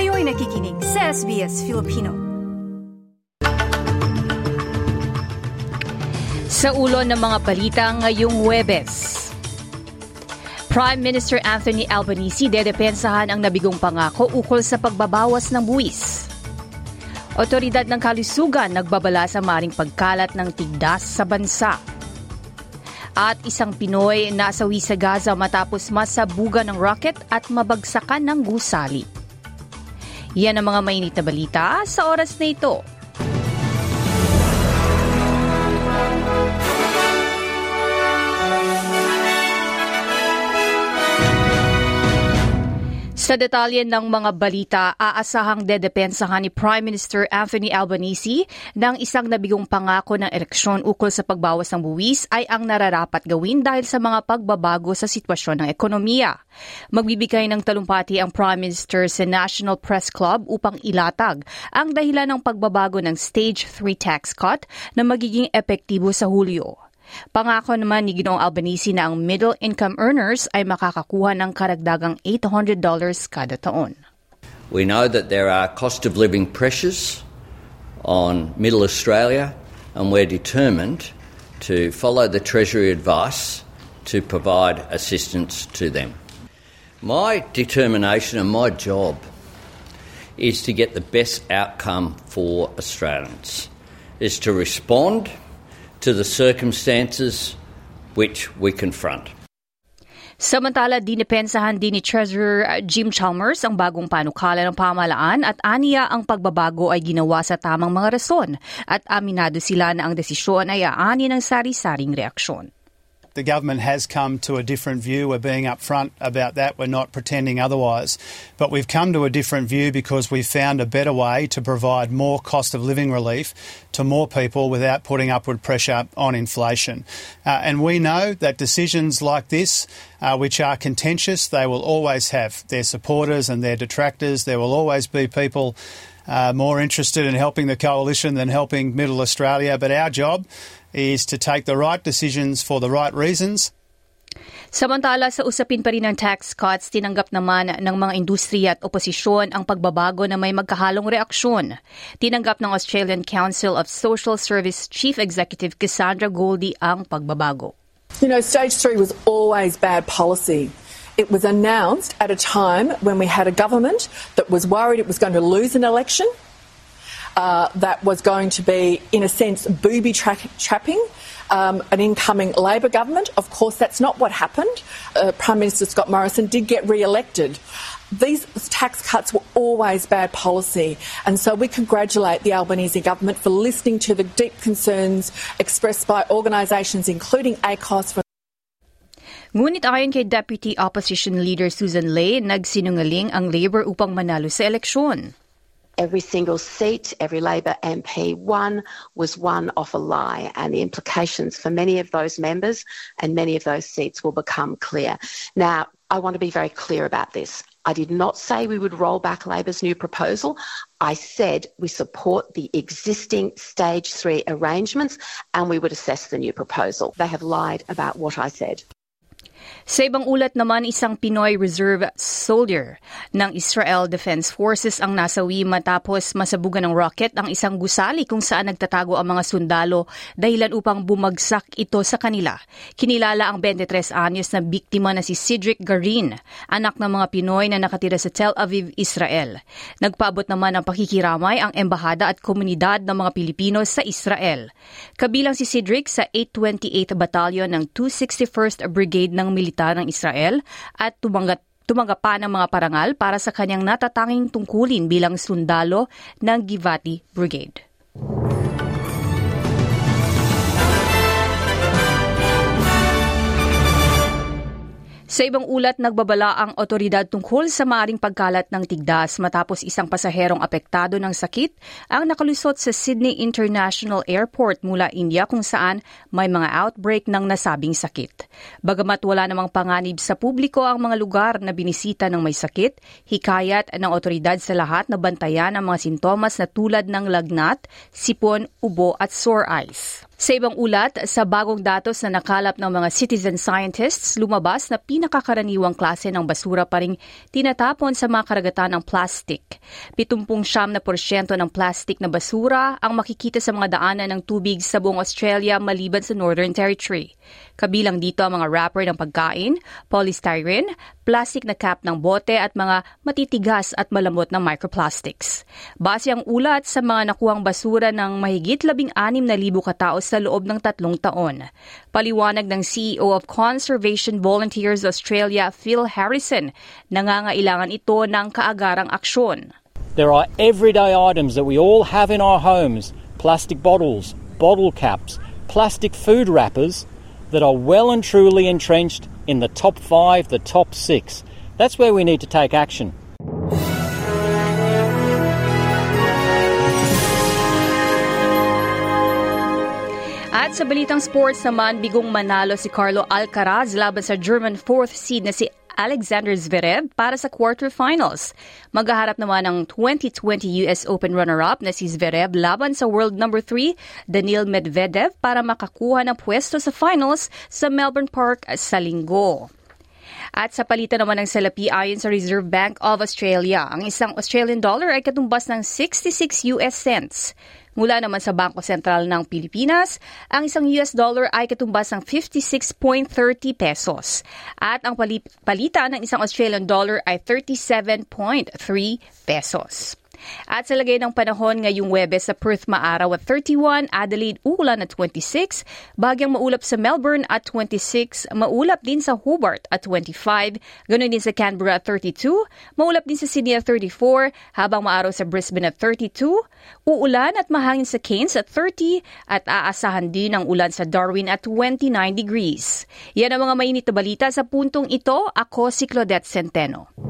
Kayo'y nakikinig sa SBS Filipino. Sa ulo ng mga balita ngayong Huwebes. Prime Minister Anthony Albanese dedepensahan ang nabigong pangako ukol sa pagbabawas ng buwis. Otoridad ng kalusugan nagbabala sa maring pagkalat ng tigdas sa bansa. At isang Pinoy nasawi sa Gaza matapos masabugan ng rocket at mabagsakan ng gusali. Yan ang mga mainit na balita sa oras na ito. Sa detalye ng mga balita, aasahang dedepensahan ni Prime Minister Anthony Albanese ng isang nabigong pangako ng eleksyon ukol sa pagbawas ng buwis ay ang nararapat gawin dahil sa mga pagbabago sa sitwasyon ng ekonomiya. Magbibigay ng talumpati ang Prime Minister sa National Press Club upang ilatag ang dahilan ng pagbabago ng Stage 3 tax cut na magiging epektibo sa Hulyo. Pangako naman ni Ginoong Albanese na ang middle income earners ay makakakuha ng karagdagang $800 kada taon. We know that there are cost of living pressures on middle Australia and we're determined to follow the Treasury advice to provide assistance to them. My determination and my job is to get the best outcome for Australians, is to respond to the circumstances which we confront. Samantala, dinipensahan din ni Treasurer Jim Chalmers ang bagong panukala ng pamalaan at aniya ang pagbabago ay ginawa sa tamang mga rason at aminado sila na ang desisyon ay aani ng sari-saring reaksyon. The government has come to a different view. We're being upfront about that. We're not pretending otherwise. But we've come to a different view because we've found a better way to provide more cost of living relief to more people without putting upward pressure on inflation. Uh, and we know that decisions like this, uh, which are contentious, they will always have their supporters and their detractors. There will always be people uh, more interested in helping the coalition than helping Middle Australia. But our job is to take the right decisions for the right reasons. Samantala sa usapin pa rin ng tax cuts, tinanggap naman ng mga industriya at oposisyon ang pagbabago na may magkahalong reaksyon. Tinanggap ng Australian Council of Social Service Chief Executive Cassandra Goldie ang pagbabago. You know, stage three was always bad policy. It was announced at a time when we had a government that was worried it was going to lose an election, uh, that was going to be, in a sense, booby tra- trapping um, an incoming Labor government. Of course, that's not what happened. Uh, Prime Minister Scott Morrison did get re elected. These tax cuts were always bad policy, and so we congratulate the Albanese government for listening to the deep concerns expressed by organisations including ACOS. Ngunit ayon kay Deputy Opposition Leader Susan Lay, nagsinungaling ang Labour upang manalo sa eleksyon. every single seat, every Labor MP won was won off a lie, and the implications for many of those members and many of those seats will become clear. Now, I want to be very clear about this. I did not say we would roll back Labor's new proposal. I said we support the existing stage three arrangements and we would assess the new proposal. They have lied about what I said. Sa ibang ulat naman, isang Pinoy Reserve soldier ng Israel Defense Forces ang nasawi matapos masabugan ng rocket ang isang gusali kung saan nagtatago ang mga sundalo dahilan upang bumagsak ito sa kanila. Kinilala ang 23 anyos na biktima na si Cedric Garin, anak ng mga Pinoy na nakatira sa Tel Aviv, Israel. Nagpaabot naman ang pakikiramay ang embahada at komunidad ng mga Pilipino sa Israel. Kabilang si Cedric sa 828th Battalion ng 261st Brigade ng militar ng Israel at tumanggap tumanggap pa ng mga parangal para sa kanyang natatanging tungkulin bilang sundalo ng Givati Brigade. Sa ibang ulat, nagbabala ang otoridad tungkol sa maaring pagkalat ng tigdas matapos isang pasaherong apektado ng sakit ang nakalusot sa Sydney International Airport mula India kung saan may mga outbreak ng nasabing sakit. Bagamat wala namang panganib sa publiko ang mga lugar na binisita ng may sakit, hikayat ng otoridad sa lahat na bantayan ang mga sintomas na tulad ng lagnat, sipon, ubo at sore eyes. Sa ibang ulat, sa bagong datos na nakalap ng mga citizen scientists, lumabas na pinakakaraniwang klase ng basura pa rin tinatapon sa mga karagatan ng plastic. 70 na porsyento ng plastic na basura ang makikita sa mga daanan ng tubig sa buong Australia maliban sa Northern Territory. Kabilang dito ang mga wrapper ng pagkain, polystyrene, plastic na cap ng bote at mga matitigas at malambot na microplastics. Base ang ulat sa mga nakuhang basura ng mahigit 16,000 katao sa loob ng tatlong taon. Paliwanag ng CEO of Conservation Volunteers Australia, Phil Harrison, nangangailangan ito ng kaagarang aksyon. There are everyday items that we all have in our homes plastic bottles, bottle caps, plastic food wrappers that are well and truly entrenched in the top five, the top six. That's where we need to take action. At sa balitang sports naman, bigong manalo si Carlo Alcaraz laban sa German fourth seed na si Alexander Zverev para sa quarterfinals. Maghaharap naman ng 2020 US Open runner-up na si Zverev laban sa world number 3, Daniil Medvedev para makakuha ng pwesto sa finals sa Melbourne Park sa linggo. At sa palitan naman ng salapi ayon sa Reserve Bank of Australia, ang isang Australian dollar ay katumbas ng 66 US cents. Mula naman sa Bangko Sentral ng Pilipinas, ang isang US dollar ay katumbas ng 56.30 pesos. At ang palitan ng isang Australian dollar ay 37.3 pesos. At sa lagay ng panahon ngayong Webes sa Perth maaraw at 31, Adelaide uulan at 26, bagyang maulap sa Melbourne at 26, maulap din sa Hobart at 25, ganoon din sa Canberra at 32, maulap din sa Sydney at 34, habang maaraw sa Brisbane at 32, uulan at mahangin sa Cairns at 30, at aasahan din ang ulan sa Darwin at 29 degrees. Yan ang mga mainit na balita sa puntong ito. Ako si Claudette Centeno.